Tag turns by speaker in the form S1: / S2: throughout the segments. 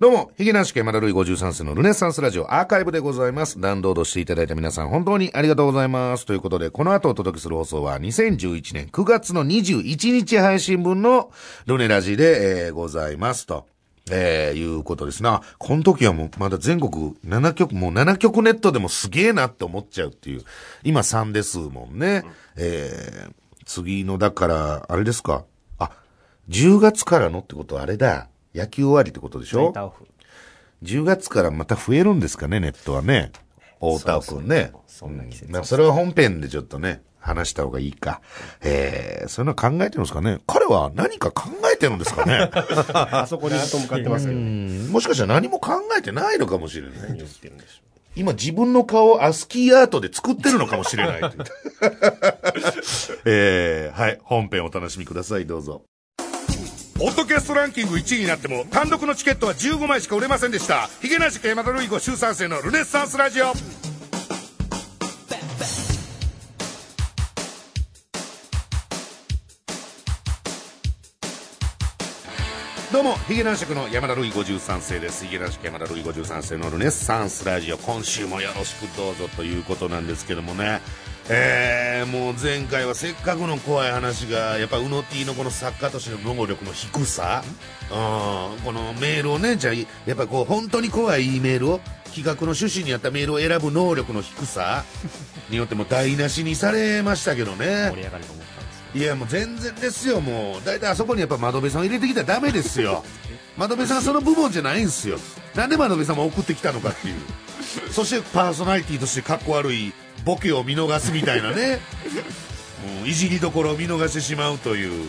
S1: どうも、ヒゲ男子山田ルイ53世のルネッサンスラジオアーカイブでございます。ダウンロードしていただいた皆さん本当にありがとうございます。ということで、この後お届けする放送は2011年9月の21日配信分のルネラジで、えーございますと。えー、いうことですな。この時はもうまだ全国7曲、もう7曲ネットでもすげえなって思っちゃうっていう。今3ですもんね。えー、次の、だから、あれですか。あ、10月からのってことはあれだ。野球終わりってことでしょ？
S2: 大体オフ。
S1: 10月からまた増えるんですかね、ネットはね。大田尾くんね。
S2: そんな季節
S1: まあ、それは本編でちょっとね、話した方がいいか。えー、そういうの考えてるんですかね？彼は何か考えてるんですかね？
S2: あそこにずっと向かってますけど
S1: う
S2: ね。
S1: んもしかしたら何も考えてないのかもしれない。今自分の顔をアスキーアートで作ってるのかもしれない。えー、はい。本編お楽しみください、どうぞ。ポッドキャストランキング1位になっても単独のチケットは15枚しか売れませんでした。ヒゲなし山田ルイゴ週3世のルネッサンスラジオ。どうも、ヒゲ男爵の山田ルイ53世です。ヒゲ男爵山田ルイ53世のルネッサンスラジオ。今週もよろしくどうぞということなんですけどもね。えー、もう前回はせっかくの怖い話が、やっぱウノティのこの作家としての能力の低さ、うん、このメールをね、じゃあ、やっぱこう、本当に怖いメールを、企画の趣旨に合ったメールを選ぶ能力の低さ。によっても台無しにされましたけどね。
S2: 盛り上がると思ったんですけ
S1: いやもう全然ですよ。もう大体あそこにやっぱ窓辺さんを入れてきたらダメですよ。窓辺さんはその部門じゃないんですよ。なんで窓辺さんも送ってきたのかっていう。そしてパーソナリティとしてかっこ悪いボケを見逃すみたいなね。もういじりどころを見逃してしまうという、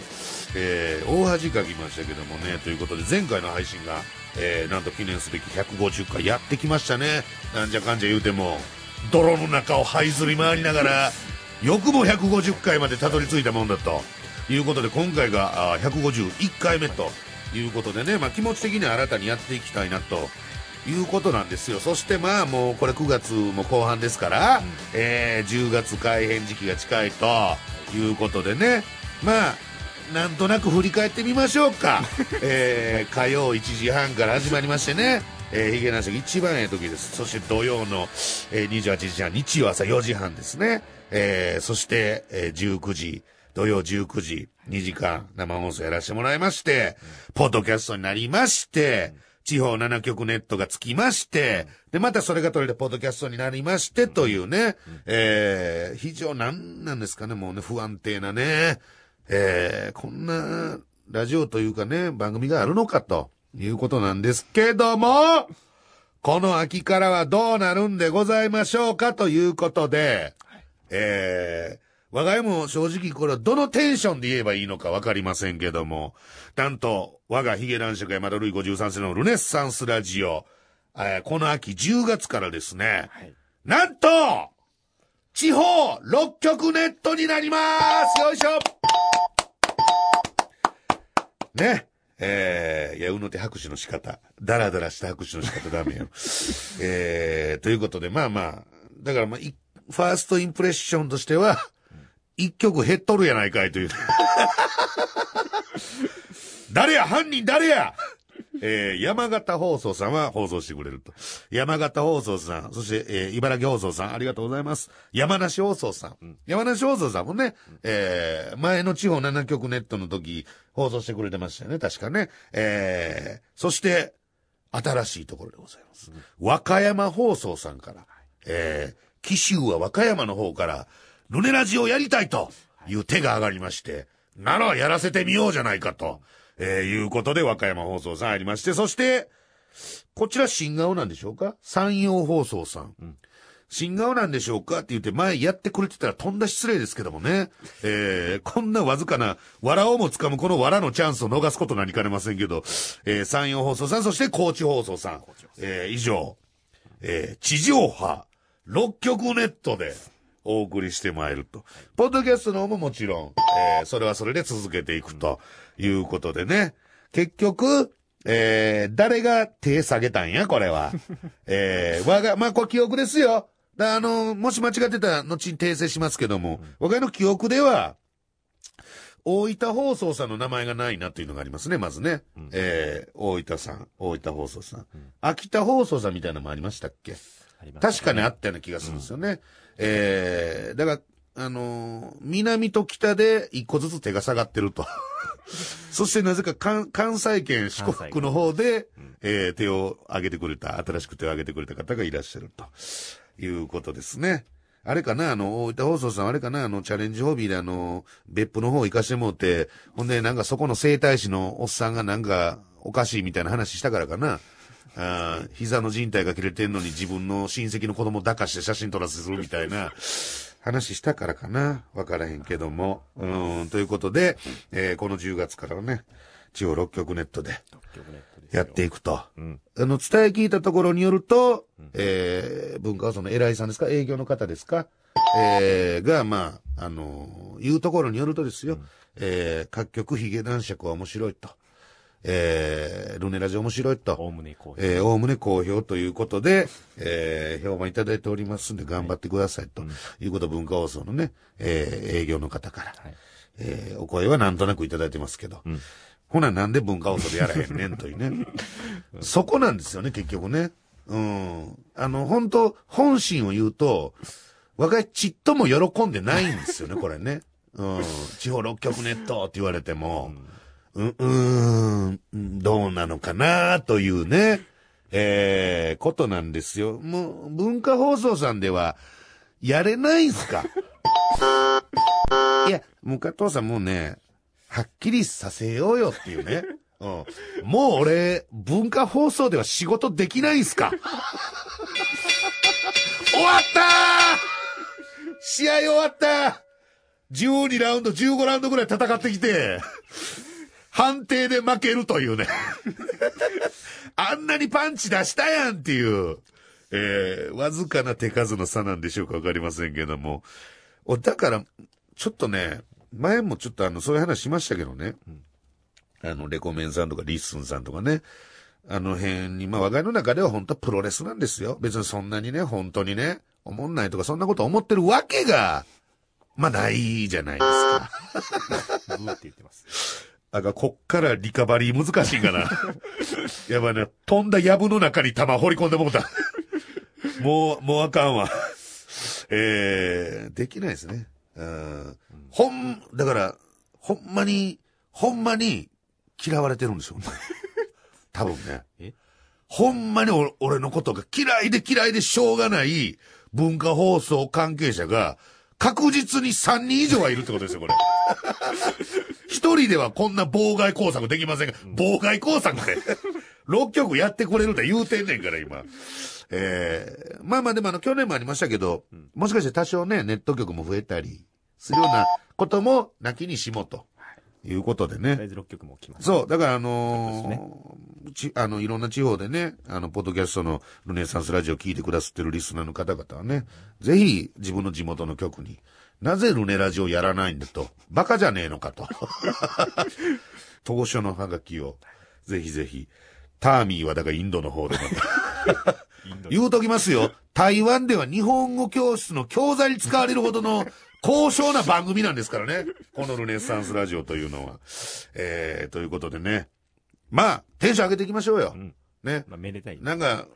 S1: えー大恥かきましたけどもね。ということで前回の配信が、えーなんと記念すべき150回やってきましたね。なんじゃかんじゃ言うても泥の中を這いずり回りながらよくも150回までたどり着いたもんだと。いうことで今回があ151回目ということでね、まあ、気持ち的には新たにやっていきたいなということなんですよ。そしてまあもうこれ9月も後半ですから、えー10月改編時期が近いということでね。まあなんとなく振り返ってみましょうか、えー火曜1時半から始まりましてね。えー、ヒゲ男爵一番ええ時です。そして土曜の、えー28時半、日曜朝4時半ですね。えーそして、えー19時、土曜19時、2時間生放送やらせてもらいまして、ポッドキャストになりまして、地方7局ネットがつきまして、で、またそれが取れてポッドキャストになりまして、というね、えー非常なんなんですかね、もうね、不安定なね、えーこんなラジオというかね、番組があるのかということなんですけども、この秋からはどうなるんでございましょうかということで、えー、我が家も正直これはどのテンションで言えばいいのかわかりませんけども、なんと、我がヒゲ男爵山田ルイ53世のルネッサンスラジオ、えーこの秋10月からですね、
S2: はい
S1: なんと、地方6局ネットになりますよいしょね。えー、いや、うの手拍手の仕方。ダラダラした拍手の仕方ダメよ。えー、ということで、まあまあ、だからまあ、いファーストインプレッションとしては、一曲減っとるやないかいという。誰や？犯人誰や？えー、山形放送さんは放送してくれると。山形放送さん、そして、えー、茨城放送さん、ありがとうございます。山梨放送さん。山梨放送さんもね、えー、前の地方7局ネットの時、放送してくれてましたよね、確かね。えー、そして、新しいところでございます。和歌山放送さんから、えー、紀州は和歌山の方から、ルネラジをやりたいという手が上がりまして、ならやらせてみようじゃないかと、えーいうことで和歌山放送さんありまして、そして、こちら新顔なんでしょうか？山陽放送さん。新顔なんでしょうかって言って前やってくれてたらとんだ失礼ですけどもね。えー、こんなわずかな、藁をもつかむこの藁のチャンスを逃すことなりかねませんけど、えー、山陽放送さん、そして高知放送さん。えー、以上、えー、地上波、6局ネットでお送りしてまいると。ポッドキャストの方ももちろん、えー、それはそれで続けていくということでね。結局、えー、誰が手下げたんや、これは。えー、我が、まあ、これ記憶ですよ。だあの、もし間違ってたら後に訂正しますけども、我が家の記憶では、大分放送さんの名前がないなっていうのがありますね、まずね。えー、大分さん、大分放送さん。秋田放送さんみたいなのもありましたっけ？
S2: ありました
S1: 確かにあったような気がするんですよね。えー、だから、あのー南と北で一個ずつ手が下がってると。そしてなぜか関関西圏四国の方で、えー手を挙げてくれた、新しく手を挙げてくれた方がいらっしゃるということですね。あれかなあの、大分放送さんあれかなあの、チャレンジホビーであの、別府の方行かしてもうて、ほんでなんかそこの整体師のおっさんがなんかおかしいみたいな話したからかな。あー膝の靭帯が切れてんのに自分の親戚の子供抱かして写真撮らせするみたいな。話したからかな。わからへんけども。うん、ということで、えーこの10月からはね、地方6局ネットでやっていくと。
S2: うん。
S1: あの、伝え聞いたところによると、えー、文化放送の偉いさんですか？営業の方ですか？えー、が、まあ、あのいうところによるとですよ、えー、各局ヒゲ男爵は面白いと。えー、ルネラジ面白いと。
S2: おおむねこう。
S1: えー、おおむね好評ということで、えー、評判いただいておりますんで頑張ってくださいということ、文化放送のね、えー、営業の方から、
S2: はい。
S1: えー、お声はなんとなくいただいてますけど、ほななんで文化放送でやらへんねんというね。そこなんですよね、結局ね。うん。あの、本当本心を言うと、我が家ちっとも喜んでないんですよね、これね。うん。地方6局ネットって言われても、う、うーん、どうなのかなというね、えー、ことなんですよ。もう、文化放送さんでは、やれないんすか？いや、もう加藤さんもうね、はっきりさせようよっていうね。うん。もう俺、文化放送では仕事できないんすか？終わったー試合終わった12ラウンド、15ラウンドぐらい戦ってきて、判定で負けるというね。あんなにパンチ出したやんっていう、えー、わずかな手数の差なんでしょうかわかりませんけども。だから、ちょっとね、前もちょっとあの、そういう話しましたけどね。あの、レコメンさんとかリッスンさんとかね。あの辺に、まあ、我が家の中では本当はプロレスなんですよ。別にそんなにね、本当にね、思んないとか、そんなこと思ってるわけが、まあ、ないじゃないですか。
S2: ブーって言ってます。
S1: あが、こっからリカバリー難しいんかな。やばいな。飛んだ藪の中に弾放り込んでもうた。もう、もうあかんわ。えー、できないですね。うん。ほん、だから、ほんまに、ほんまに嫌われてるんでしょうね。多分ね。
S2: え？
S1: ほんまにお俺のことが嫌いで嫌いでしょうがない文化放送関係者が確実に3人以上はいるってことですよ、これ。一人ではこんな妨害工作できませんが、妨害工作って、6曲やってくれるって言うてんねんから、今。えー、まあまあでもあの、去年もありましたけど、もしかして多少ね、ネット局も増えたりするようなことも、なきにしもと。いうことでね
S2: とりあ。えず6曲も来ます。
S1: そう、だからあのーち、あの、いろんな地方でね、あの、ポッドキャストのルネサンスラジオ聞いてくださってるリスナーの方々はね、ぜひ自分の地元の局に、なぜルネラジオやらないんだと、バカじゃねえのかと。当初のハガキを、ぜひぜひ、ターミーはだからインドの方で 言うときますよ。台湾では日本語教室の教材に使われるほどの高尚な番組なんですからね。このルネサンスラジオというのは。えー、ということでね。まあ、テンション上げていきましょうよ。
S2: ん
S1: ね。
S2: まあ、めでたい。
S1: なんか、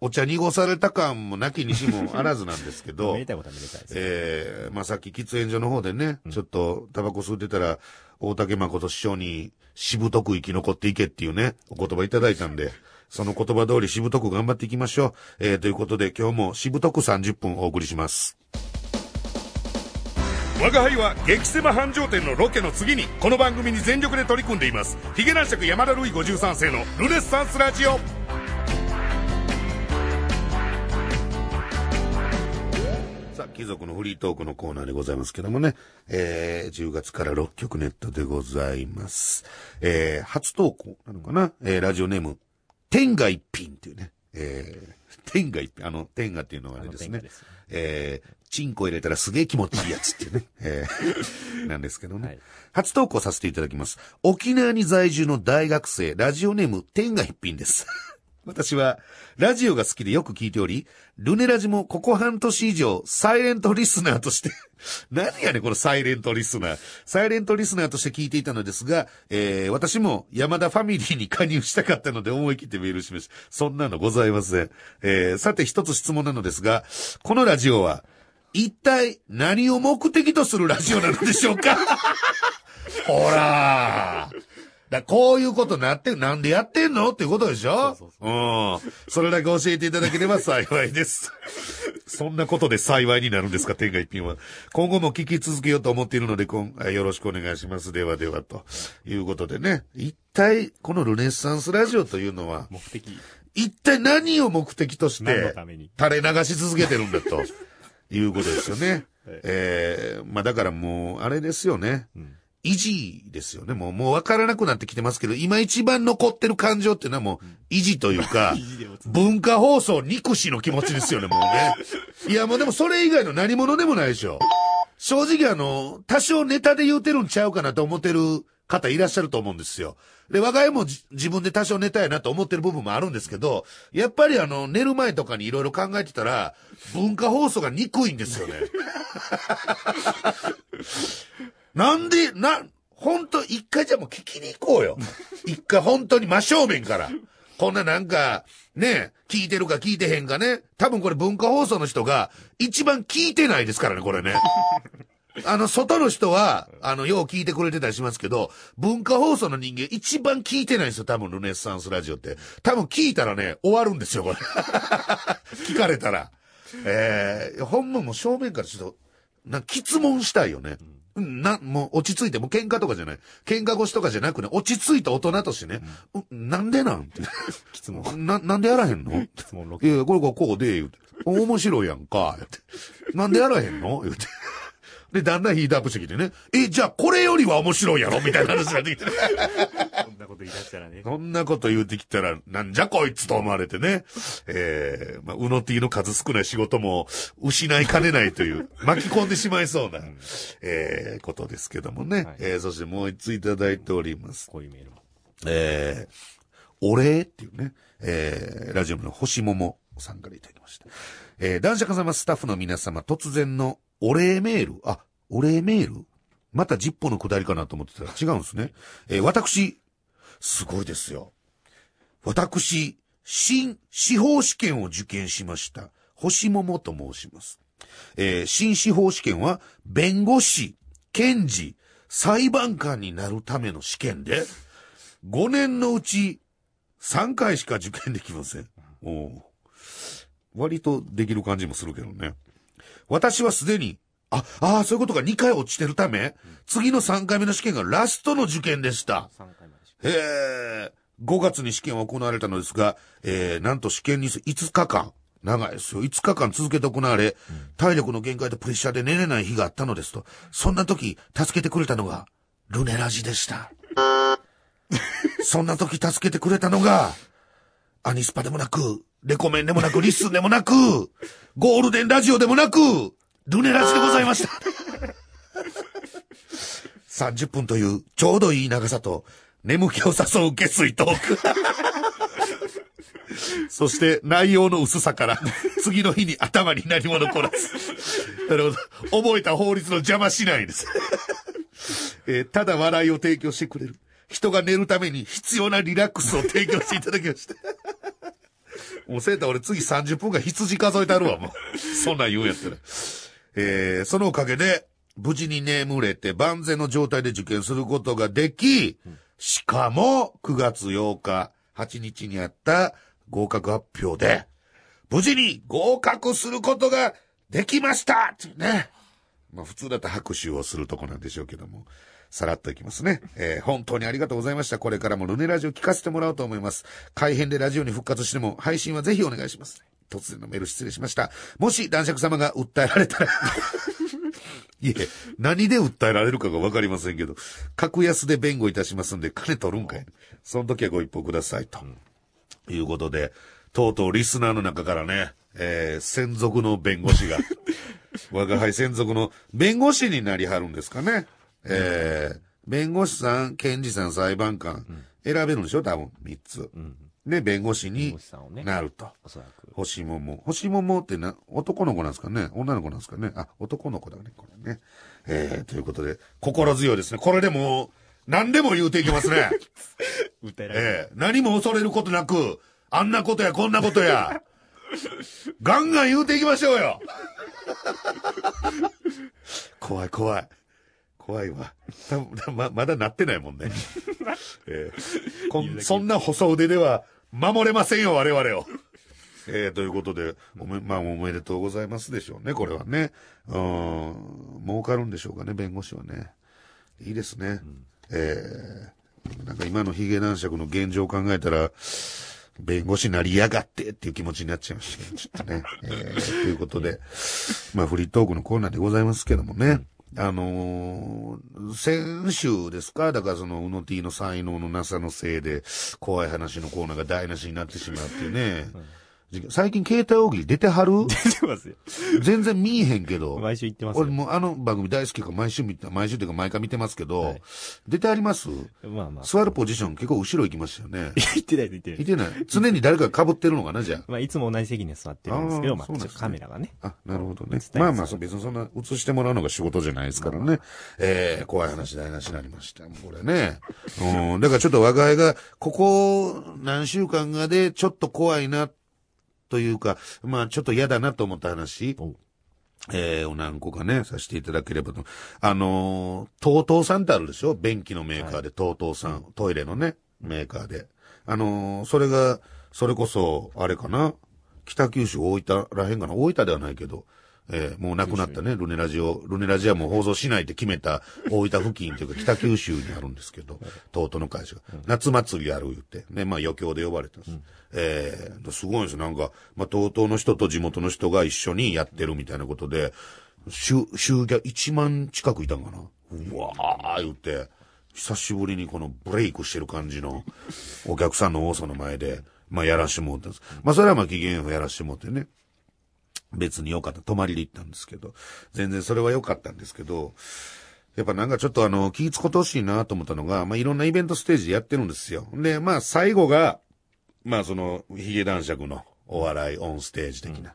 S1: お茶濁された感もなきにしもあらずなんですけど
S2: めで、たいことはめでたいです。
S1: えー、まあさっき喫煙所の方でね、ちょっとタバコ吸ってたら、大竹誠師匠にしぶとく生き残っていけっていうね、お言葉いただいたんで、その言葉通りしぶとく頑張っていきましょう。えー、ということで今日もしぶとく30分お送りします。我が輩は激セマ繁盛店のロケの次にこの番組に全力で取り組んでいます。ヒゲ男爵山田るい53世のルネッサンスラジオ。さあ、貴族のフリートークのコーナーでございますけどもね、えー、10月から6曲ネットでございます。えー、初投稿なのかな。えー、ラジオネーム、天下一品っていうね、えー、天品、あの、天下っていうのはあれですね
S2: す。
S1: えー、チンコ入れたらすげえ気持ちいいやつっていうね、えー、なんですけどね。
S2: はい
S1: 初投稿させていただきます。沖縄に在住の大学生、ラジオネーム、天下一品です。私は、ラジオが好きでよく聞いており、ルネラジもここ半年以上、サイレントリスナーとして、何やねんこのサイレントリスナー。サイレントリスナーとして聞いていたのですが、えー、私も山田ファミリーに加入したかったので思い切ってメールしました。そんなのございません。えー、さて一つ質問なのですが、このラジオは、一体何を目的とするラジオなのでしょうか？ほらーだこういうことなって、なんでやってんのっていうことでしょ？
S2: そう
S1: うん。それだけ教えていただければ幸いです。そんなことで幸いになるんですか、天下一品は。今後も聞き続けようと思っているので、こんよろしくお願いします。ではでは、ということでね。一体、このルネッサンスラジオというのは、
S2: 目的。
S1: 一体何を目的として垂れ流し続けてるんだと、いうことですよね。
S2: はい
S1: えー、まあだからもう、あれですよね。
S2: うん。
S1: 維持ですよね。もう、もう分からなくなってきてますけど、今一番残ってる感情っていうのはもう、維持というか 文化放送憎しの気持ちですよね、もうね。いや、もうでもそれ以外の何者でもないでしょ。正直あの、多少ネタで言うてるんちゃうかなと思ってる方いらっしゃると思うんですよ。で、我が家もじ自分で多少ネタやなと思ってる部分もあるんですけど、やっぱりあの、寝る前とかにいろいろ考えてたら、文化放送が憎いんですよね。なんで、な、本当一回じゃもう聞きに行こうよ。一回本当に真正面から。こんななんか、ね、聞いてるか聞いてへんかね。多分これ文化放送の人が一番聞いてないですからね、これね。あの、外の人は、あの、よう聞いてくれてたりしますけど、文化放送の人間一番聞いてないんですよ、多分ルネッサンスラジオって。多分聞いたらね、終わるんですよ、これ。聞かれたら。えー、ほんまもう正面からちょっと、な、質問したいよね。うんな、もう落ち着いて、もう喧嘩とかじゃない。喧嘩腰とかじゃなくね、落ち着いた大人としてね、うん、なんでなん？って。
S2: 質問。
S1: な、なんでやらへんの？
S2: 質問6。
S1: いやこれこうこうで、言うて。面白いやんか、言うて。なんでやらへんの？言うて。で、だんだんヒートアップしてきてね。え、じゃあこれよりは面白いやろ？みたいな話になってきて。
S2: こんなこと言い出したらね。
S1: そんなこと言うてきたら、なんじゃこいつと思われてね。えー、まあ、うの T の数少ない仕事も失いかねないという、巻き込んでしまいそうな、えー、ことですけどもね。
S2: はい
S1: えー、そしてもう一ついただいております。
S2: こういうメールも。
S1: えー、お礼っていうね、えー、ラジオの星桃さんからいただきました。えー、男爵様スタッフの皆様、突然のお礼メール、あ、お礼メール？またジッポのくだりかなと思ってたら違うんですね。えー、私、すごいですよ。私、新司法試験を受験しました。星桃と申します。えー新司法試験は、弁護士、検事、裁判官になるための試験で、5年のうち3回しか受験できません。お割とできる感じもするけどね。私はすでに、あ、ああ、そういうことが2回落ちてるため、次の3回目の試験がラストの受験でした。
S2: 3回
S1: へえ、5月に試験は行われたのですが、えー、なんと試験に5日間、長いですよ。5日間続けて行われ、体力の限界とプレッシャーで寝れない日があったのですと。そんな時、助けてくれたのが、ルネラジでした。そんな時助けてくれたのが、アニスパでもなく、レコメンでもなく、リッスンでもなく、ゴールデンラジオでもなく、ルネラジでございました。30分というちょうどいい長さと、眠気を誘う下水トーク。そして内容の薄さから、次の日に頭に何も残らず。なるほど。覚えた法律の邪魔しないです。えーただ笑いを提供してくれる。人が寝るために必要なリラックスを提供していただきました。もうせいた俺次30分が羊数えてあるわ、もう。そんなん言うんやったら。えーそのおかげで、無事に眠れて万全の状態で受験することができ、しかも9月8日、8日にあった合格発表で、無事に合格することができましたっていうね。まあ普通だった拍手をするとこなんでしょうけども、さらっといきますね。えー本当にありがとうございました。これからもルネラジオ聞かせてもらおうと思います。改編でラジオに復活しても配信はぜひお願いします。突然のメール失礼しました。もし男爵様が訴えられたら、いえ、何で訴えられるかがわかりませんけど、格安で弁護いたしますんで、金取るんかい。その時はご一報くださいと。いうことで、とうとうリスナーの中からね、えー、専属の弁護士が、我が輩専属の弁護士になりはるんですかね。えー、弁護士さん、検事さん、裁判官、選べるんでしょ多分、三つ。ね、弁護士
S2: 弁
S1: に
S2: 護士さんをね、
S1: なると。
S2: おそらく。
S1: 星桃。星桃ってな、男の子なんですかね女の子なんですかねあ、男の子だね、これね。えー、ということで、心強いですね。これでもう、何でも言うていきますね。
S2: 訴えられる。
S1: ええ何も恐れることなく、あんなことやこんなことや、ガンガン言うていきましょうよ怖い怖い。怖いわ。ま、まだなってないもんね。ええこんそんな細腕では守れませんよ、我々を。えー、ということで、おめ、まあ、おめでとうございますでしょうね、これはね。うん、儲かるんでしょうかね、弁護士はね。いいですね。えー、なんか今のヒゲ男爵の現状を考えたら、弁護士なりやがってっていう気持ちになっちゃいましたちょっとね。えー、ということで、まあフリートークのコーナーでございますけどもね。あのー先週ですか？だからその、うの T の才能のなさのせいで、怖い話のコーナーが台無しになってしまうっていうね。最近携帯大喜利出てはる？
S2: 出てますよ。
S1: 全然見えへんけど。
S2: 毎週言ってますよ
S1: 俺もうあの番組大好きから毎週見て、毎週というか毎回見てますけど、
S2: はい
S1: 出てあります？
S2: まあまあ。
S1: 座るポジション結構後ろ行きましたよね。
S2: 言ってない言ってない
S1: い。てない。常に誰かが被ってるのかな、じゃ
S2: まあ、いつも同じ席に座ってるんですけど、まあ、
S1: あーそうなんですね
S2: カメラがね。
S1: あ。あ、なるほどね。
S2: ま
S1: あまあ、別にそんな映してもらうのが仕事じゃないですからね。えー、怖い話台無しになりました。もうこれね。うん、だからちょっと我が家が、ここ何週間かでちょっと怖いな、というか、まあちょっと嫌だなと思った話。
S2: お
S1: えー、を何個かね、させていただければと。あのー、トートーさんってあるでしょ？便器のメーカーで、トートーさん、トイレのね、メーカーで。あのー、それが、それこそ、あれかな？北九州大分らへんかな？大分ではないけど、えーもう亡くなったね、ルネラジオ、ルネラジはもう放送しないって決めた大分付近というか北九州にあるんですけど、トートの会社が。夏祭りやる言って、ね、まあ余興で呼ばれてます。えーすごいんですよ。なんか、まあ、トートの人と地元の人が一緒にやってるみたいなことで、集、集客1万近くいたんかなうわー言って、久しぶりにこのブレイクしてる感じのお客さんの多さの前で、まあやらしてもらったんです。まあそれはまあ期限をやらしてもらってね。別に良かった。泊まりで行ったんですけど、全然それは良かったんですけど、やっぱなんかちょっとあの、気ぃつことほしいなと思ったのが、まあいろんなイベントステージやってるんですよ。で、まあ最後が、まあその、ヒゲ男爵のお笑いオンステージ的な。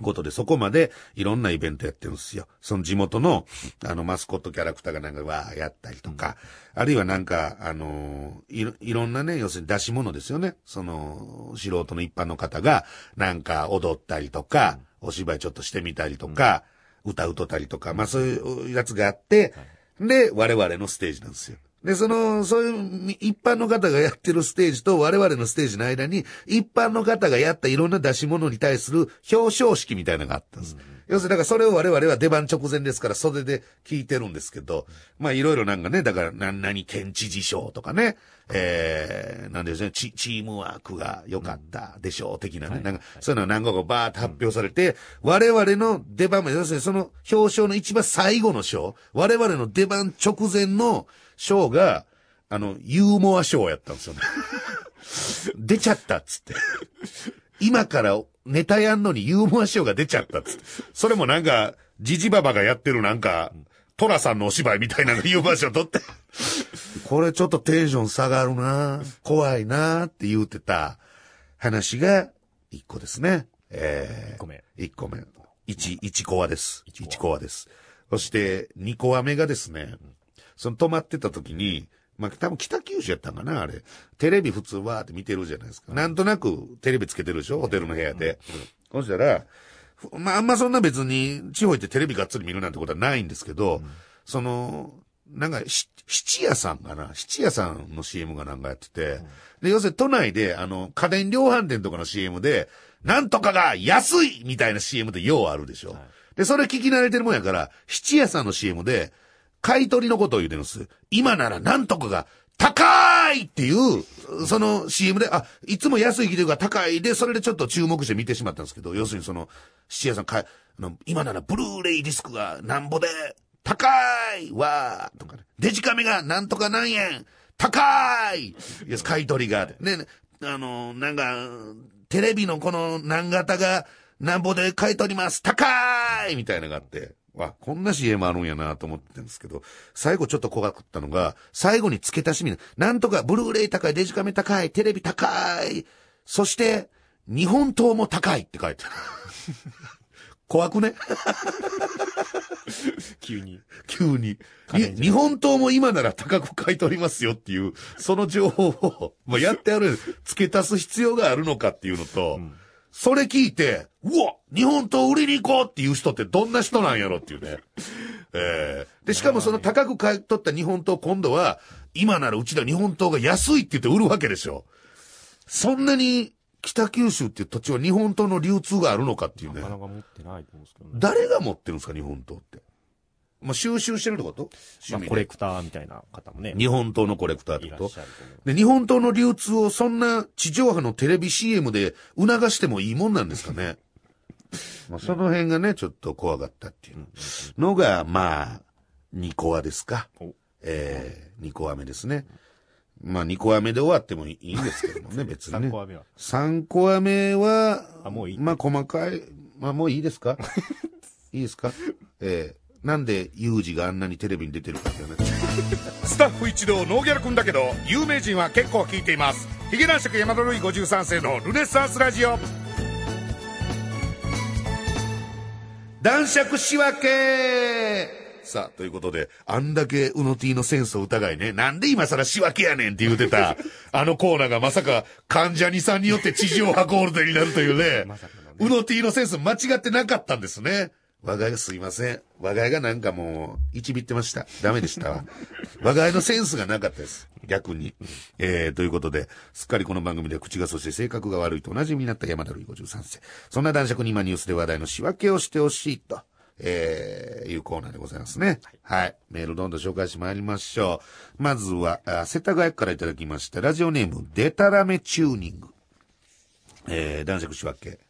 S1: ことで、そこまでいろんなイベントやってるんですよ。その地元の、あの、マスコットキャラクターがなんかわーやったりとか、あるいはなんか、あのーいろ、いろんなね、要するに出し物ですよね。その、素人の一般の方が、なんか踊ったりとか、お芝居ちょっとしてみたりとか、歌歌ったりとか、まあそういうやつがあって、で、我々のステージなんですよ。で、その、そういう一般の方がやってるステージと我々のステージの間に、一般の方がやったいろんな出し物に対する表彰式みたいなのがあったんです。要するに、だからそれを我々は出番直前ですから袖で聞いてるんですけど、まあいろいろなんかね、だから、な、何県知事賞とかね、えー、なんでしょうね、チチームワークが良かったでしょう、的なね、なんか、そういうのが何個かバーって発表されて、我々の出番まで、要するにその表彰の一番最後の賞、我々の出番直前の賞が、あの、ユーモア賞やったんですよね。出ちゃったっつって。今からネタやんのにユーモア賞が出ちゃったっつって。それもなんか、ジジババがやってるなんか、トラさんのお芝居みたいなのユーモア賞取って。これちょっとテンション下がるな怖いなって言うてた話が一個ですね。えー、
S2: 1個目。
S1: 一個目。一、一コアです。
S2: 一コア
S1: 一コアです。そして、二コア目がですね、その泊まってた時に、まあ、多分北九州やったんかな、あれ。テレビ普通わーって見てるじゃないですか。なんとなくテレビつけてるでしょホテルの部屋で。そしたら、ふまあ、あんまそんな別に、地方行ってテレビがっつり見るなんてことはないんですけど、その、なんか、し七屋さんかな七屋さんの CM がなんかやってて、で、要するに都内で、あの、家電量販店とかの CM で、なんとかが安いみたいな CM ってようあるでしょ。で、それ聞き慣れてるもんやから、七屋さんの CM で、買い取りのことを言うてるんです。今ならなんとかが高いっていう、その CM で、あ、いつも安い聞いてるか高いで、それでちょっと注目して見てしまったんですけど、要するにその、七屋さんかい、あの、今ならブルーレイディスクがなんぼで、高いわーとかね。デジカメがなんとか何円高いいや買い取りが。ね、あの、なんか、テレビのこの何型がなんぼで買い取ります高いみたいなのがあって。わ、こんな CM あるんやなと思ってるんですけど、最後ちょっと怖かったのが、最後に付け足しみな、なんとかブルーレイ高い、デジカメ高い、テレビ高い、そして、日本刀も高いって書いてある。怖くね？
S2: 急に。
S1: 急に。日本刀も今なら高く買い取りますよっていう、その情報を、まあ、やってある、付け足す必要があるのかっていうのと、
S2: ん
S1: それ聞いて、うわ日本刀売りに行こうっていう人ってどんな人なんやろっていうね。えーで、しかもその高く買い取った日本刀今度は、今ならうちら日本刀が安いって言って売るわけでしょ。そんなに北九州っていう土地は日本刀の流通があるのかっていうね
S2: なか。なか持ってないと思うんですけどね。
S1: 誰が持ってるんですか、日本刀って？まあ、収集してるってこと？
S2: まあ、コレクターみたいな方もね。
S1: 日本刀のコレクターってこと。で、日本刀の流通をそんな地上波のテレビ CM で促してもいいもんなんですかね？まあ、その辺がね、ちょっと怖かったっていうのが、まあ、ニコアですか。
S2: お
S1: えー、ニコアメですね。まあ、ニコアメで終わってもいいんですけどもね、別にね
S2: 3。個は目は。
S1: 3個目は、
S2: あもういい
S1: まあ、細かい、まあ、もういいですか？いいですか？えーなんで、ユージがあんなにテレビに出てるかっていうね。スタッフ一同、ノーギャル君だけど、有名人は結構聞いています。ヒゲ男爵山田ルイ53世のルネッサンスラジオ。男爵仕分けさあ、ということで、あんだけウノティのセンスを疑いね、なんで今更仕分けやねんって言うてた、あのコーナーがまさか患者にさんによって地上波ゴールデンになるというね、
S2: まさかのね
S1: ウノティのセンス間違ってなかったんですね。我が家すいません。我が家がなんかもう、一ビってました。ダメでしたわ。我が家のセンスがなかったです。逆に。えー、ということで、すっかりこの番組では口がそして性格が悪いとおなじみになった山田るい53世。そんな男爵に今ニュースで話題の仕分けをしてほしいと。えー、いうコーナーでございますね。はい。メールどんどん紹介してまいりましょう。まずは、あ世田谷区からいただきました。ラジオネーム、デタラメチューニング。えー、男爵仕分け。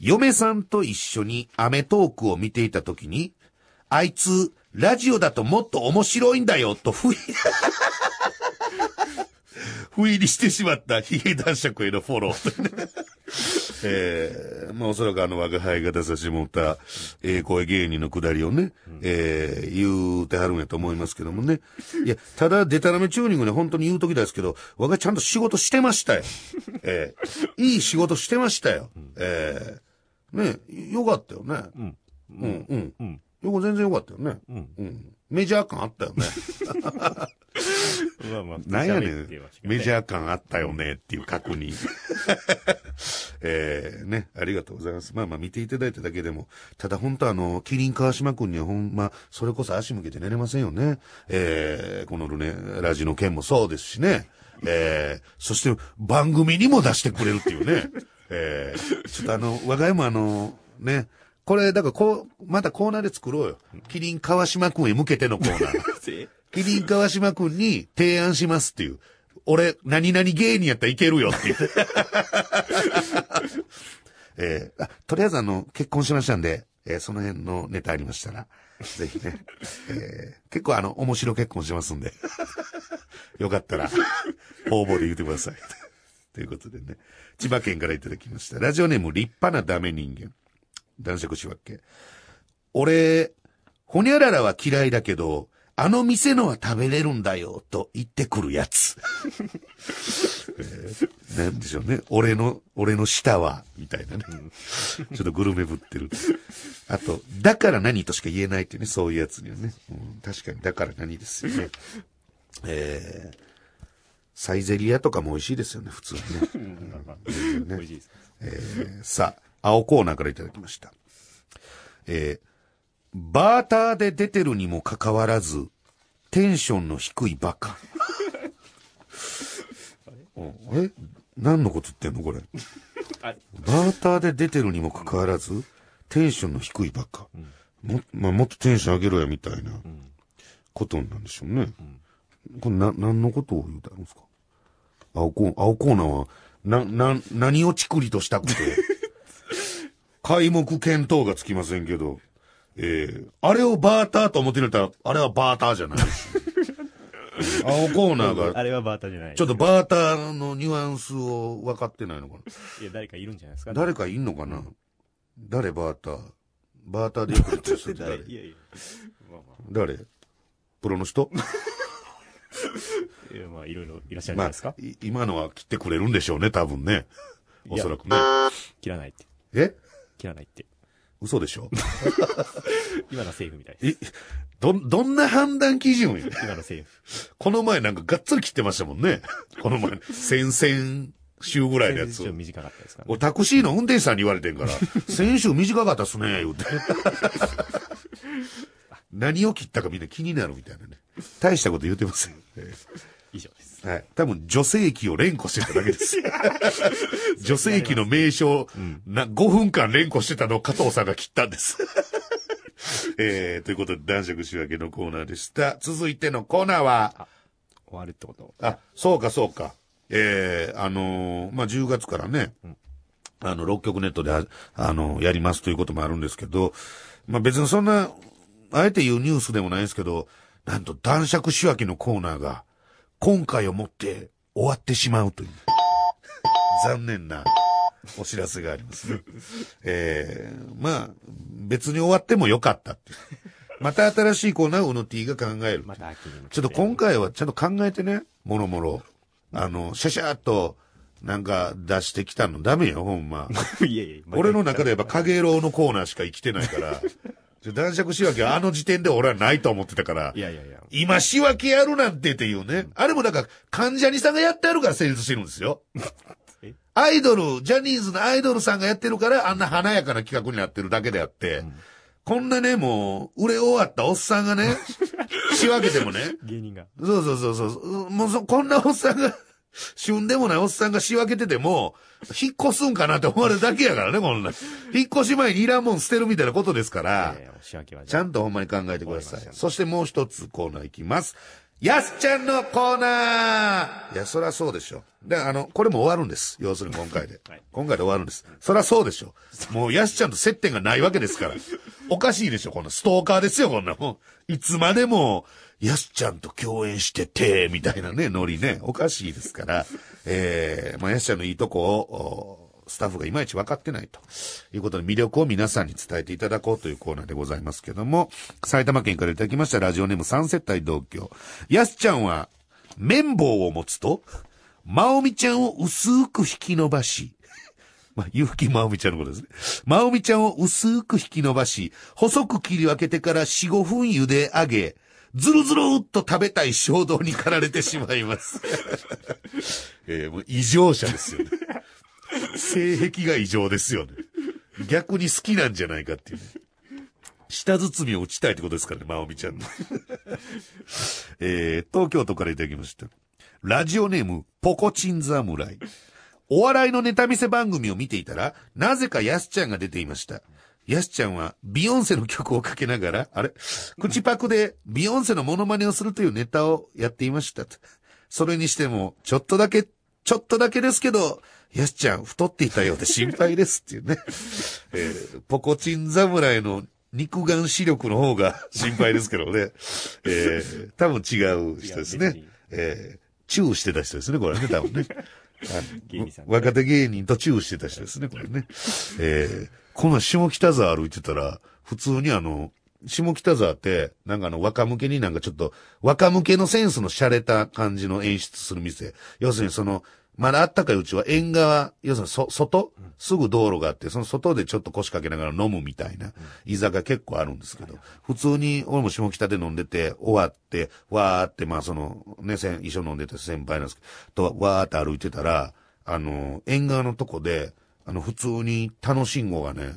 S1: 嫁さんと一緒にアメトークを見ていたときに、あいつ、ラジオだともっと面白いんだよ、と不意、不意にしてしまったヒゲ男爵へのフォロー。えー、まあおそらくあの我が輩が出させてもらった、ええ声芸人のくだりをね、えー、言うてはるんやと思いますけどもね。いや、ただ、デタラメチューニングね、本当に言うときですけど、我がちゃんと仕事してましたよ。えー、いい仕事してましたよ。えー、ね、よかったよね。
S2: うん。
S1: うん、うん。
S2: うん。
S1: よく全然よかったよね。
S2: うん。
S1: うん。メジャー感あったよね。
S2: まあまあ、
S1: なんやねんメジャー感あったよねっていう確認。えー、ね、ありがとうございます。まあまあ見ていただいただけでも、ただ本当あの、キリン川島くんにはほんま、それこそ足向けて寝れませんよね。えー、このルネ、ラジの件もそうですしね。えー、そして番組にも出してくれるっていうね。えー、ちょっとあの、我が家もあの、ね、これ、だからこう、またコーナーで作ろうよ。キリン川島くんへ向けてのコーナー。キリン川島くんに提案しますっていう。俺、何々芸人やったらいけるよっていう。えーあとりあえずあの、結婚しましたんで、えーその辺のネタありましたら、ぜひね、えー結構あの、面白結婚しますんで、よかったら、応募で言ってください。ということでね、千葉県からいただきました。ラジオネーム、立派なダメ人間。男爵しわけ。俺、ほにゃららは嫌いだけど、あの店のは食べれるんだよ、と言ってくるやつ。えーなんでしょうね。俺の、俺の舌は、みたいなね。ちょっとグルメぶってる。あと、だから何としか言えないっていうね、そういうやつにはね。うん確かに、だから何ですよね。えー、サイゼリアとかも美味しいですよね、普通にね。
S2: 美味しいです。
S1: えーさあ、青コーナーからいただきました。えーバーターで出てるにもかかわらず、テンションの低いバカ。おえ？何のこと言ってんのこれ？バーターで出てるにもかかわらず、テンションの低いバカ。も、まあ、もっとテンション上げろや、みたいなことなんでしょうね。これな、何のことを言うたんですか？青コー、青コーナーは、な、な、何をチクリとしたくて、開目見当がつきませんけど、えー、あれをバーターと思ってるんだったら、あれはバーターじゃないし。青コーナーが、
S2: あれはバーターじゃない。
S1: ちょっとバーターのニュアンスを分かってないのかな。
S2: いや、誰かいるんじゃないですか。
S1: 誰かいんのかな誰バーターバーターでよくやってる人って誰
S2: いやいや。まあま
S1: 誰プロの人。
S2: いや、まあ、いろいろいらっしゃるんじゃ
S1: まあ
S2: ないですか。、
S1: い今のは切ってくれるんでしょうね、多分ね。おそらくね。
S2: 切らないって。
S1: え
S2: 切らないって。
S1: 嘘でしょ？
S2: 今のはセーフみたいです。
S1: え、ど、どんな判断基準よ？
S2: 今のセーフ。
S1: この前なんかがっつり切ってましたもんね。この前、先々週ぐらいのやつ
S2: ちょっ。と短かったですからね。
S1: 俺タクシーの運転手さんに言われてんから、先週短かったっすね、言うて。何を切ったかみんな気になるみたいなね。大したこと言ってません。え
S2: 以上です。
S1: えはい。多分、女性器を連呼してただけです。女性器の名称、な、5分間連呼してたのを加藤さんが切ったんです。えー、ということで、男爵仕分けのコーナーでした。続いてのコーナーは、
S2: 終わるってこと？
S1: あ、そうかそうか。えー、あのーまあ、10月からね、あの、6曲ネットで、ああのやりますということもあるんですけど、まあ、別にそんな、あえて言うニュースでもないんですけど、なんと男爵仕分けのコーナーが、今回をもって終わってしまうという、残念なお知らせがありますね。えー、まあ、別に終わってもよかったっていう。また新しいコーナーをうの T が考える。
S2: また
S1: ちょっと今回はちゃんと考えてね、もろもろ。あの、シャシャーっと、なんか出してきたのダメよ、ほんま。
S2: いやいや、
S1: 俺の中でやっぱ影郎のコーナーしか生きてないから、男爵仕分けはあの時点で俺はないと思ってたから
S2: い、やいやいや。
S1: 今仕分けやるなんてっていうね。あれもなんか、関ジャニさんがやってあるから成立してるんですよ
S2: え？
S1: アイドル、ジャニーズのアイドルさんがやってるから、あんな華やかな企画になってるだけであって、こんなね、もう、売れ終わったおっさんがね、仕分けてもね、
S2: 芸人が。
S1: そうそうそうそう。もうそ、こんなおっさんが、旬でもないおっさんが仕分けてても、引っ越すんかなって思われるだけやからね、こんな。引っ越し前にいらんもん捨てるみたいなことですから、ちゃんとほんまに考えてくださいそしてもう一つコーナーいきます。やすちゃんのコーナーいや、そりゃそうでしょ。で、あの、これも終わるんです。要するに今回で。
S2: はい
S1: 今回で終わるんです。そりゃそうでしょ。もうやすちゃんと接点がないわけですから。おかしいでしょ、こんなストーカーですよ、こんなもん。いつまでも、やすちゃんと共演してて、みたいなね、ノリね。おかしいですから。えー、まあ、やすちゃんのいいとこを、スタッフがいまいち分かってないということで魅力を皆さんに伝えていただこうというコーナーでございますけども、埼玉県からいただきましたラジオネーム三世帯同居。やすちゃんは綿棒を持つと、まおみちゃんを薄く引き伸ばし、まあ、ゆうきまおみちゃんのことですね。まおみちゃんを薄く引き伸ばし、細く切り分けてから4、5分茹で上げ、ずるずるっと食べたい衝動に駆られてしまいます。えーもう異常者ですよね。性癖が異常ですよね。逆に好きなんじゃないかっていうね。舌包みを打ちたいってことですからね、まおみちゃんの。えー、東京都からいただきました。ラジオネーム、ポコチン侍。お笑いのネタ見せ番組を見ていたら、なぜかヤスちゃんが出ていました。ヤスちゃんは、ビヨンセの曲をかけながら、あれ？口パクで、ビヨンセのモノマネをするというネタをやっていましたと。それにしても、ちょっとだけ、ちょっとだけですけど、ヤスちゃん太っていたようで心配ですっていうね。えーポコチン侍の肉眼視力の方が心配ですけどね。えー多分違う人ですね。えーチューしてた人ですね、これね、多分 ね。若手芸人とチューしてた人ですね、これね。えーこの下北沢歩いてたら、普通にあの、下北沢って、なんかあの、若向けになんかちょっと、若向けのセンスの洒落た感じの演出する店。要するにその、まだあったかいうちは縁側、要するにそ、外？すぐ道路があって、その外でちょっと腰掛けながら飲むみたいな、居酒屋結構あるんですけど、普通に俺も下北で飲んでて、終わって、わーって、まあその、ね、一緒飲んでた先輩なんですけど、と、わーって歩いてたら、あの、縁側のとこで、あの、普通に楽しんごがね、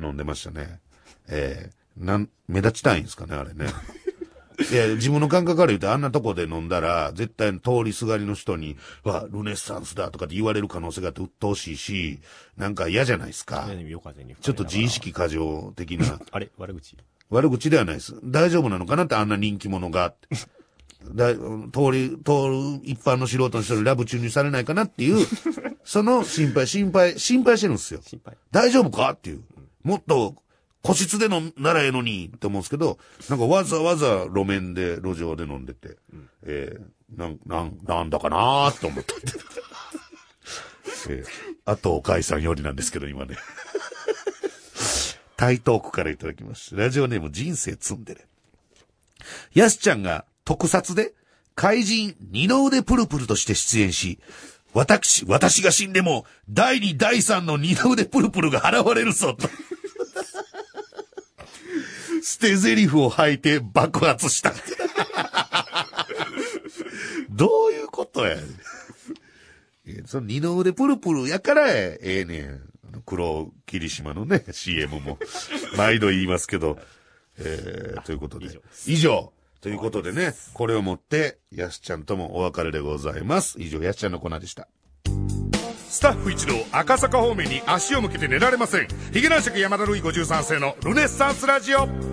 S1: 飲んでましたね。えー、なん、目立ちたいんですかね、あれね。いや、自分の感覚から言うと、あんなとこで飲んだら、絶対通りすがりの人に、わ、ルネッサンスだとかって言われる可能性があって鬱陶しいし、なんか嫌じゃないですか。ちょっと自意識過剰的な。
S2: あれ悪口？
S1: 悪口ではないです。大丈夫なのかなってあんな人気者が。だ通り、通る一般の素人の人にラブ注入されないかなっていう、その心配、心配、心配してるんですよ。
S2: 心配。
S1: 大丈夫かっていう。もっと個室で飲んならええのにって思うんですけど、なんかわざわざ路面で、路上で飲んでて、えー、なん、なん、なんだかなーって思ったって。えー、あとおかいさんよりなんですけど、今ね。台東区からいただきました。ラジオネーム人生積んでれ。やすちゃんが特撮で怪人二の腕プルプルとして出演し、私、私が死んでも第二第三の二の腕プルプルが現れるぞと。捨て台詞を吐いて爆発した。どういうことやねその二の腕プルプルやからええねん。黒霧島のね、CM も。毎度言いますけど。えー、ということで。以上。ということでね、これをもって、やすちゃんともお別れでございます。以上、やすちゃんのコーナーでした。スタッフ一同、赤坂方面に足を向けて寝られません。ヒゲ男爵山田るい53世のルネッサンスラジオ。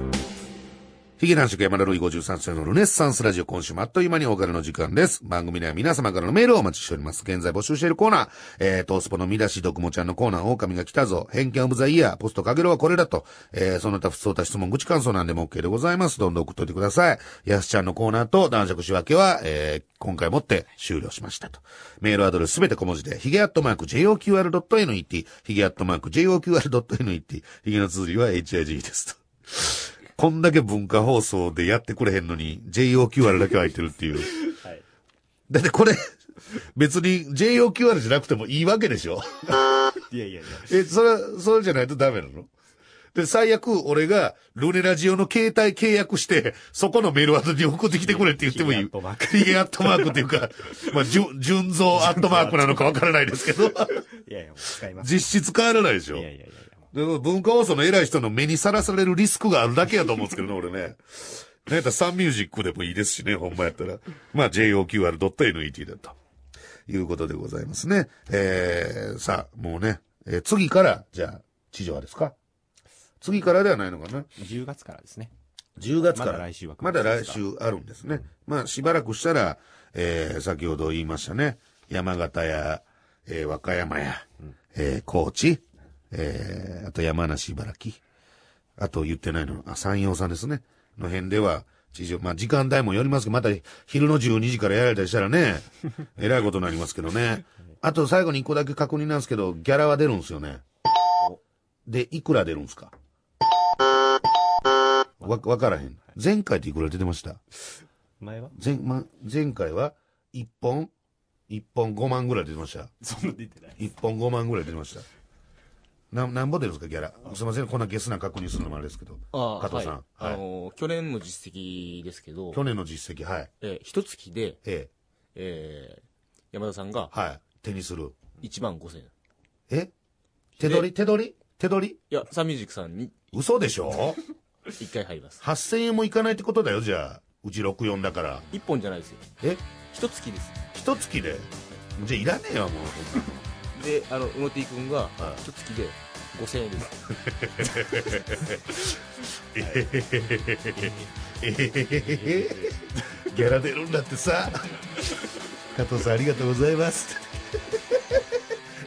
S1: ヒゲ男爵山田るい53世のルネッサンスラジオ今週もあっという間にお別れの時間です。番組では皆様からのメールをお待ちしております。現在募集しているコーナー、えー、トースポの見出し、ドクモちゃんのコーナー、狼が来たぞ、偏見オブザイヤー、ポストかげろはこれだと、えー、その他普通た質問、口感想なんでも OK でございます。どんどん送っといてください。やすちゃんのコーナーと男爵仕分けは、えー、今回もって終了しましたと。メールアドレスすべて小文字で、ヒゲアットマーク JOQR.net、ヒゲアットマーク JOQR.net、ヒゲの綴りは HIG ですと。こんだけ文化放送でやってくれへんのに、JOQR だけは入ってるっていう。
S2: はい。
S1: だってこれ、別に JOQR じゃなくてもいいわけでしょ
S2: いやいやいや。
S1: え、それ、それじゃないとダメなの？で、最悪、俺が、ルネラジオの携帯契約して、そこのメールアドに送ってきてくれって言ってもいい。
S2: ヒゲアットマーク
S1: ヒゲアットマークっていうか、まあ、じゅ、純蔵アットマークなのかわからないですけど、
S2: いやいや、使います。
S1: 実質変わらないでしょ
S2: いやいやいや
S1: 文化放送の偉い人の目にさらされるリスクがあるだけやと思うんですけどね、俺ね。なんやったらサンミュージックでもいいですしね、ほんまやったら。まあ、JOQR.net だと。いうことでございますね。えー、さあ、もうね、えー次から、じゃあ、地上波ですか？次からではないのかな
S2: ？10月からですね。
S1: 10月から。
S2: まだ来週は
S1: まだ来週あるんですね。まあ、しばらくしたら、えー、先ほど言いましたね。山形や、えー、和歌山や、えー、高知、えー、あと山梨、茨城。あと言ってないの、あ、山陽さんですね。の辺では、地上、まあ、時間帯もよりますけど、また昼の12時からやられたりしたらね、えらいことになりますけどね。あと最後に一個だけ確認なんですけど、ギャラは出るんですよね。で、いくら出るんですか？わ、わからへん。前回っていくら出てました？
S2: 前は？
S1: 前、ま、前回は、1本 ?1 本5万ぐらい出てました。
S2: そんな出てない。
S1: 1本5万ぐらい出てました。な、なんぼ出るんですか、ギャラ。すいません、こんなゲスな確認するのもあれですけど。
S3: あ
S1: 加藤さん。
S3: はい
S1: はい。
S3: あのー去年の実績ですけど、
S1: 去年の実績、はい。
S3: えー一月で、
S1: え
S3: えー山田さんが
S1: え、はい。手にする。
S3: 1万5000円。い
S1: え？手取り？手取り？手取り？
S3: や、サンミュージックさんに
S1: 嘘でしょ？
S3: 1回入ります。
S1: ?8000 円もいかないってことだよ、じゃあ。うち64だから。
S3: 1本じゃないですよ。
S1: え？
S3: 一月です。
S1: 一月で？じゃあいらねえよ、もう。
S3: で、あの、宇野 T 君が
S1: はい。
S3: 一月で5000円です。
S1: えへへへへへえへへへギャラ出るんだってさ。加藤さんありがとうございます。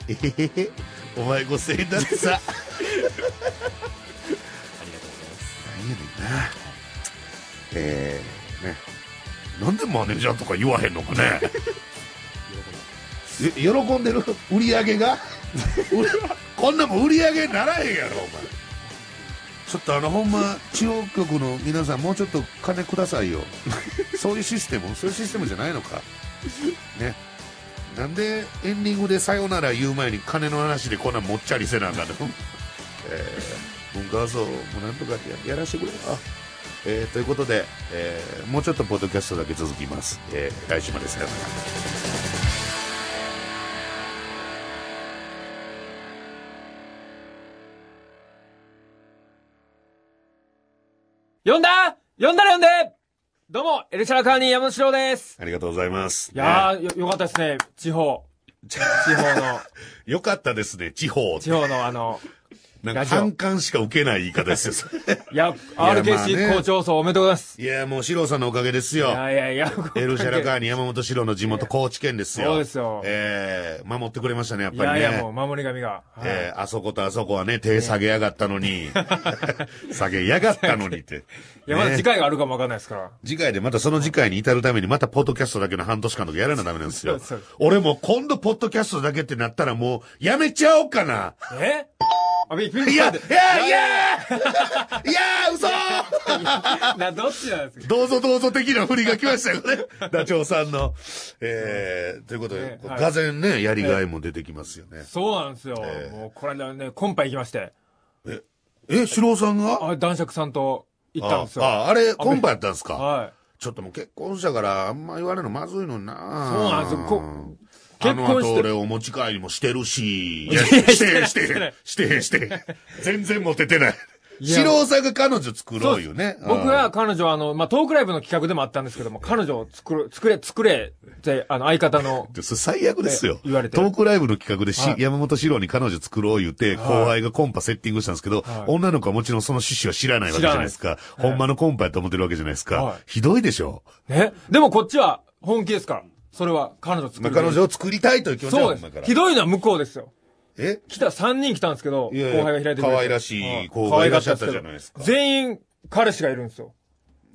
S1: えへへへお前5000円だってさ。
S2: ありがとうございます。
S1: 何やねんなえー、ね。なんでマネージャーとか言わへんのかね。え喜んでる売り上げがこんなもん売り上げにならへんやろお前。ちょっとあのほんま地方局の皆さんもうちょっと金くださいよ。そういうシステムそういうシステムじゃないのか。ね。なんでエンディングでさよなら言う前に金の話でこんなもっちゃりせなあかんの？えー、文化放送もなんとかややらしてくれあえーということで、えーもうちょっとポッドキャストだけ続きます、えー来週までさよなら。
S4: 呼んだ呼んだら呼んでどうも、エルシャラカーニー山城です。
S1: ありがとうございます。
S4: いやー、よ、よかったですね。地方。地方の、
S1: よかったですね、地方。
S4: 地方のあの、
S1: なんか反感しか受けない言い方ですよ。
S4: いや、RKC 校長層おめでとうございます。
S1: いや、もう、四郎さんのおかげですよ。
S4: いやいやいや、
S1: エルシャラカーニ山本四郎の地元、高知県ですよ。
S4: そうですよ
S1: えー、守ってくれましたね、やっ
S4: い
S1: ぱりね。
S4: やいや、もう守り神が。はい
S1: えー、あそことあそこはね、手下げやがったのに、下げやがったのにって。
S4: いや、まだ
S1: ね
S4: 次回があるかもわかんないですから。
S1: 次回でまたその次回に至るためにまたポッドキャストだけの半年間とかやらなダメなんですよ。俺もう今度ポッドキャストだけってなったらもうやめちゃおうかな。
S4: え？あ、
S1: いや、いや、いやいや嘘
S4: な、どっちなんですか？
S1: どうぞどうぞ的な振りが来ましたよね。ダチョウさんの。えー、ということで、がぜんね、やりがいも出てきますよね。
S4: そうなんですよ。
S1: ええ
S4: もう、これ間ね、コンパ行きまして。
S1: え、四郎さんが？
S4: あ、男爵さんと行ったんですよ。
S1: あ、ああれ、コンパやったんですか？
S4: はい。
S1: ちょっともう結婚したから、あんま言われるのまずいのにな
S4: そうなんですよ結婚して
S1: 後俺お持ち帰りもしてるし。いや、してへん、し
S4: してて
S1: へんしてへん、してへん。全然モテてない。
S4: いや
S1: 四郎さんが彼女作ろうよね。
S4: 僕は彼女はあの、まあ、トークライブの企画でもあったんですけども、彼女を作る、作れ、作れって、あの、相方の、
S1: 最悪ですよ
S4: え。言われて
S1: トークライブの企画でし、
S4: はい
S1: 山本四郎に彼女作ろう言うて、後輩がコンパセッティングしたんですけど、
S4: はい
S1: 女の子はもちろんその趣旨は知らないわけじゃないですか。
S4: 知らない
S1: ほんまのコンパやと思ってるわけじゃないですか。
S4: はい
S1: ひどいでしょ。
S4: ね。でもこっちは本気ですから。それは彼女作
S1: まあ、
S4: る。
S1: 彼女を作りたいという気持ちは
S4: そうです。ひどいのは向こうですよ。
S1: え？
S4: 来た3人来たんですけど、
S1: いやいや
S4: 後輩が開いてくれて。
S1: 可愛らしい
S4: はい
S1: 後輩いらっしゃったじゃないですか
S4: 全員彼氏がいるんですよ。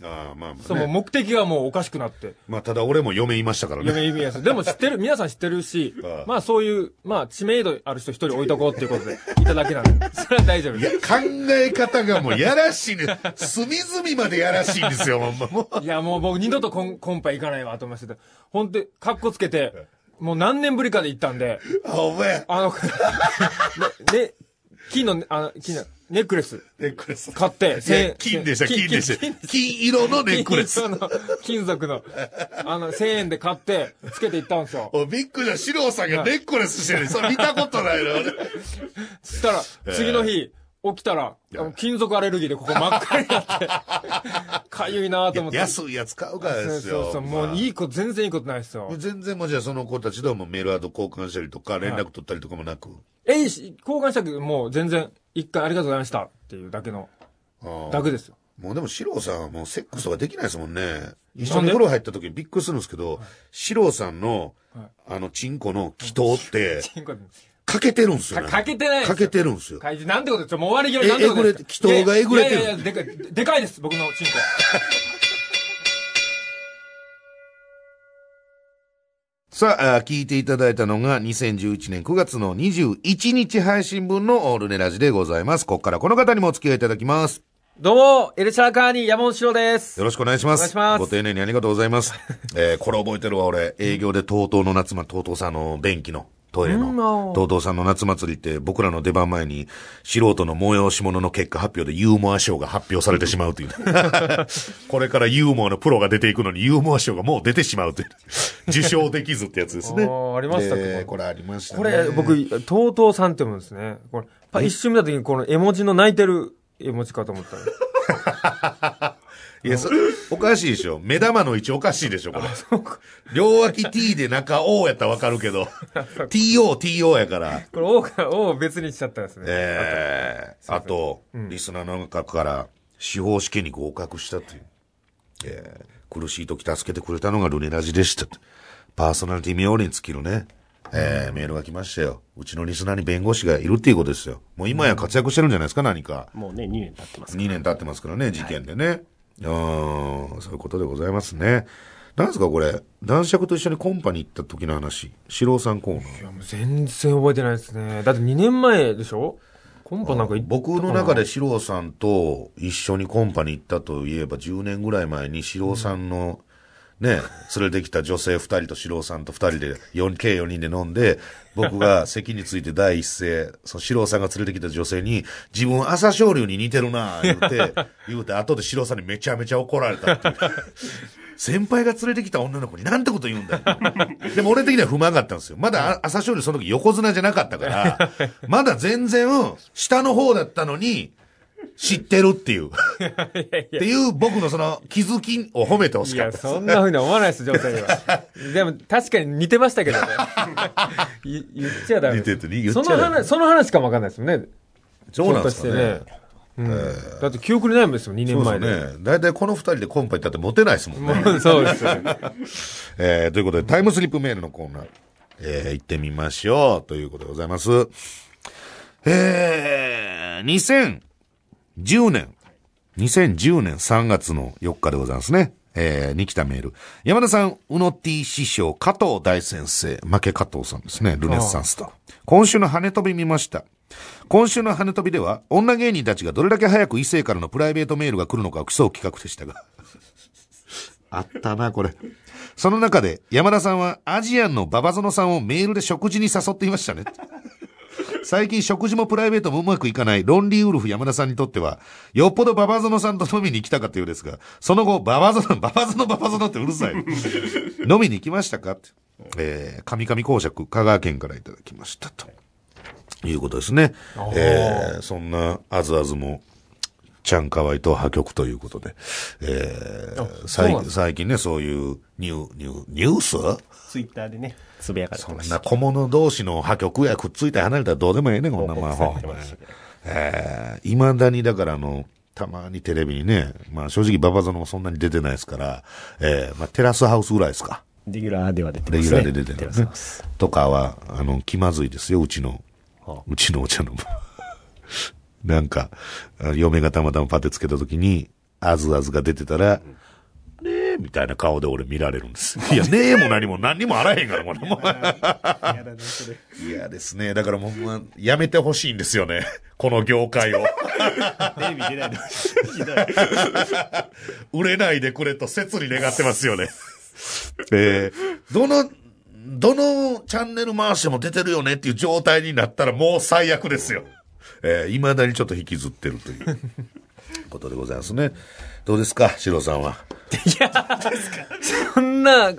S1: ああ、まあまあ、ね。
S4: 目的がもうおかしくなって。
S1: まあ、ただ俺も嫁いましたからね。
S4: 嫁意味やす。でも知ってる、皆さん知ってるし
S1: ああ、
S4: まあそういう、まあ知名度ある人一人置いとこうっていうことで、いただけなんで、それは大丈夫
S1: いや、
S4: です。
S1: 考え方がもうやらしいね。隅々までやらしいんですよ、ほんま。もう。
S4: いや、もう僕二度とコンコンパ行かないわと思いましたけど、本当に、カッコつけて、もう何年ぶりかで行ったんで、
S1: あ、お前。
S4: あの、ね、ね、金の、あの、金の、ネックレス
S1: ネックレス。
S4: 買って、
S1: 金でした、金でした
S4: 金。
S1: 金色のネックレス。
S4: 金色の金属の、あの、1000円で買って、つけて行ったんですよ。
S1: おビッグな四郎さんがネックレスしてる。それ見たことないの。俺
S4: そしたら、次の日、起きたら、金属アレルギーでここ真っ赤になって、かゆいなと思って。
S1: 安いやつ買うから
S4: そう
S1: ですよ。
S4: そうそう、もういいこと、全然いいことないですよ。
S1: 全然もうじゃあその子たちともメールアド交換したりとか、連絡取ったりとかもなく？
S4: えいし、交換したけど、もう全然、一回ありがとうございましたっていうだけの、だけですよ。
S1: もうでも、四郎さんはもうセックスとかできないですもんね。一緒に風呂入った時にびっくりするんですけど、四郎さんの、あの、チンコの気筒って、かけてるんですよ
S4: か
S1: ね。
S4: かけてない
S1: かけてるんですよ。
S4: なんてことですよ。もう終わり際
S1: え
S4: なんてことですか
S1: えぐれて祈祷がえぐれてる
S4: いやいやいや、でかい、でかいです、僕のチンコ。
S1: さあ、あ聞いていただいたのが2011年9月の21日配信分のオールネラジでございます。ここからこの方にもお付き合いいただきます。
S4: どうも、エルシャラカーニ山本翔です。
S1: よろしくお願いします。
S4: お願いします
S1: ご丁寧にありがとうございます。えー、これ覚えてるわ、俺。営業で TOTO の夏祭り、TOTO さんの電気の。トイレ
S4: うん
S1: の
S4: あ。ー
S1: TOTO さんの夏祭りって僕らの出番前に素人の催し物の結果発表でユーモア賞が発表されてしまうという。これからユーモアのプロが出ていくのにユーモア賞がもう出てしまうという。受賞できずってやつですね。
S4: あーありましたっけ？
S1: えーこれありましたね。
S4: これ、僕、とうとうさんって読むんですね。これ、パ一瞬見た時にこの絵文字の泣いてる絵文字かと思ったら。
S1: いや、それ、おかしいでしょ。目玉の位置おかしいでしょ、これ。両脇 T で中 O やったらわかるけど、TO、TO やから。
S4: これ、O が、O を別にしちゃったんですね。
S1: ええあと、リスナーの中から、司法試験に合格したという。えー苦しい時助けてくれたのがルネラジでしたと。パーソナリティ冥利に尽きるね。えーメールが来ましたよ。うちのリスナーに弁護士がいるっていうことですよ。もう今や活躍してるんじゃないですか、何か。
S2: もうね、2年経ってます。
S1: 2年経ってますからね、事件でね。うん、そういうことでございますね。なんですか、これ？男爵と一緒にコンパに行った時の話。四郎さんコーナー。
S4: いやもう全然覚えてないですね。だって2年前でしょ？コンパなんか行った
S1: 僕の中で四郎さんと一緒にコンパに行ったといえば10年ぐらい前に四郎さんの、ね、連れてきた女性2人と四郎さんと2人で、4計4人で飲んで、僕が席について第一声、その四郎さんが連れてきた女性に、自分朝青龍に似てるな言うて、言うて、後で四郎さんにめちゃめちゃ怒られたっていう。先輩が連れてきた女の子になんてこと言うんだよ。でも俺的には不満があったんですよ。まだあ朝青龍その時横綱じゃなかったから、まだ全然下の方だったのに、知ってるっていう。っていう僕のその気づきを褒めてほし
S4: いや、
S1: かったです。
S4: そんな風には思わないです、状態には。でも、確かに似てましたけどね。い言っちゃダメです。
S1: 似てて言っちゃダメ
S4: その話、その話かもわかんないですもんね。
S1: そうなんですかね。
S4: だって記憶にないもんですよ、2年
S1: そう
S4: 前で。
S1: ですね。大体この二人でコンパ行ったってモテないですもんね。
S4: そうですよね。
S1: えー、ということで、タイムスリップメールのコーナー、えー、行ってみましょう。ということでございます。えー、2010年、2010年3月の4日でございますね。えー、に来たメール。山田さん、うの T 師匠、加藤大先生、負け加藤さんですね。ルネッサンスと。今週の羽飛び見ました。今週の羽飛びでは、女芸人たちがどれだけ早く異性からのプライベートメールが来るのかを競う企画でしたが。あったな、これ。その中で、山田さんはアジアンの馬場園さんをメールで食事に誘っていましたね。最近食事もプライベートもうまくいかないロンリーウルフ山田さんにとっては、よっぽど馬場園さんと飲みに行きたかったようですが、その後、馬場園、馬場園、馬場園ってうるさい。飲みに行きましたか？って。えー、神々公爵、香川県からいただきましたと。いうことですね。えー、そんな、あずあずも、ちゃんかわいと破局ということで、えー、最最近ね、そういうニュー、ニュー、ニュース？
S2: ツイッターでね、つぶやかれて
S1: そん
S2: ました。
S1: な小物同士の破局やくっついて離れたらどうでもええねん、こんなもん。えー、未だにだからあの、たまにテレビにね、まあ正直ババゾノもそんなに出てないですから、えー、まあテラスハウスぐらいですか。
S2: レギュラーでは出てますね。
S1: レギュラーで出てるね。とかは、あの、気まずいですよ、うちの、
S2: は
S1: うちのお茶の。なんか、あ嫁がたまたまパテつけた時に、あずあずが出てたら、ねえ、みたいな顔で俺見られるんです。いや、ねえも何も何にもあらへんから、これ。もう嫌ですね。だからもう、まあ、やめてほしいんですよね。この業界を。
S2: テレビ出ないでほしい
S1: 売れないでくれと切に願ってますよね。えー、どの、どのチャンネル回しても出てるよねっていう状態になったらもう最悪ですよ。えー、未だにちょっと引きずってるという ことでございますね。どうですか、シロさんは？
S4: そんな、え？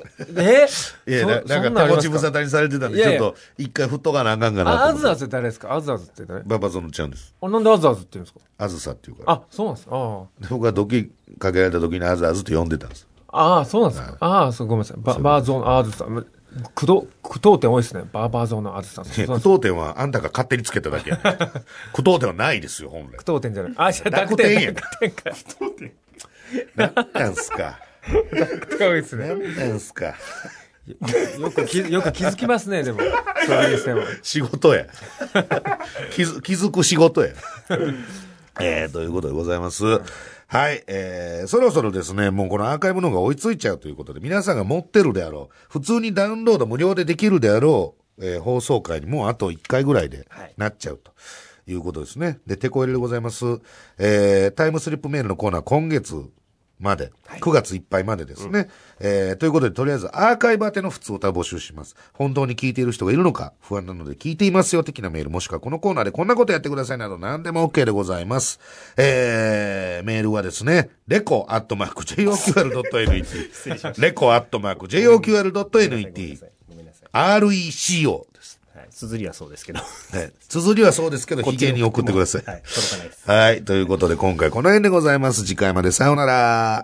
S1: いや、
S4: そ
S1: ななんか手持ち無沙汰にされてたんで、
S4: いやいや
S1: ちょっと一回振っとかなあかんかなと
S4: あ、
S1: 思って。
S4: あずあずって誰ですか？あずあずって誰？
S1: ババゾノちゃんです。
S4: あ、なんであずあずって言うんですか？
S1: あずさっていうから。
S4: あ、そうなんですかあ
S1: 僕がドキかけられた時にあずあずと呼んでたんです。
S4: あ、あそうなんですかああ、そう、ごめんなさい。ババーゾーン、あずさん。苦闘、苦闘点多いですね。バーバーゾーンのあずさん。
S1: いや
S4: そう
S1: 句読点はあんたが勝手につけただけや、ね。句読点はないですよ、本来
S4: 苦。闘点じゃない。あ、じゃあ
S1: 濁点や
S4: 点か。
S1: なんなんすか？
S4: 高いですね。
S1: なんなんすか？
S4: よく気、よく気づきますね、でも。それにしても。
S1: 仕事や。気づ気づく仕事や。えー、ということでございます。はい、えー、そろそろですね、もうこのアーカイブの方が追いついちゃうということで、皆さんが持ってるであろう、普通にダウンロード無料でできるであろう、えー放送回にもうあと1回ぐらいでなっちゃうと。いうことですね。で、手こ入れでございます。えー、タイムスリップメールのコーナー今月まで、9月いっぱいまでですね。えー、ということで、とりあえずアーカイブ宛ての普通歌募集します。本当に聞いている人がいるのか、不安なので聞いていますよ的なメール、もしくはこのコーナーでこんなことやってくださいなど何でも OK でございます。えー、メールはですね、レコアットマーク JOQR.net。レコアットマーク JOQR.net。RECO。
S2: 綴りはそうですけど。
S1: はい。綴りはそうですけど、ヒゲに送ってください。
S2: はい。届かないです。
S1: はい。ということで今回この辺でございます。次回までさようなら。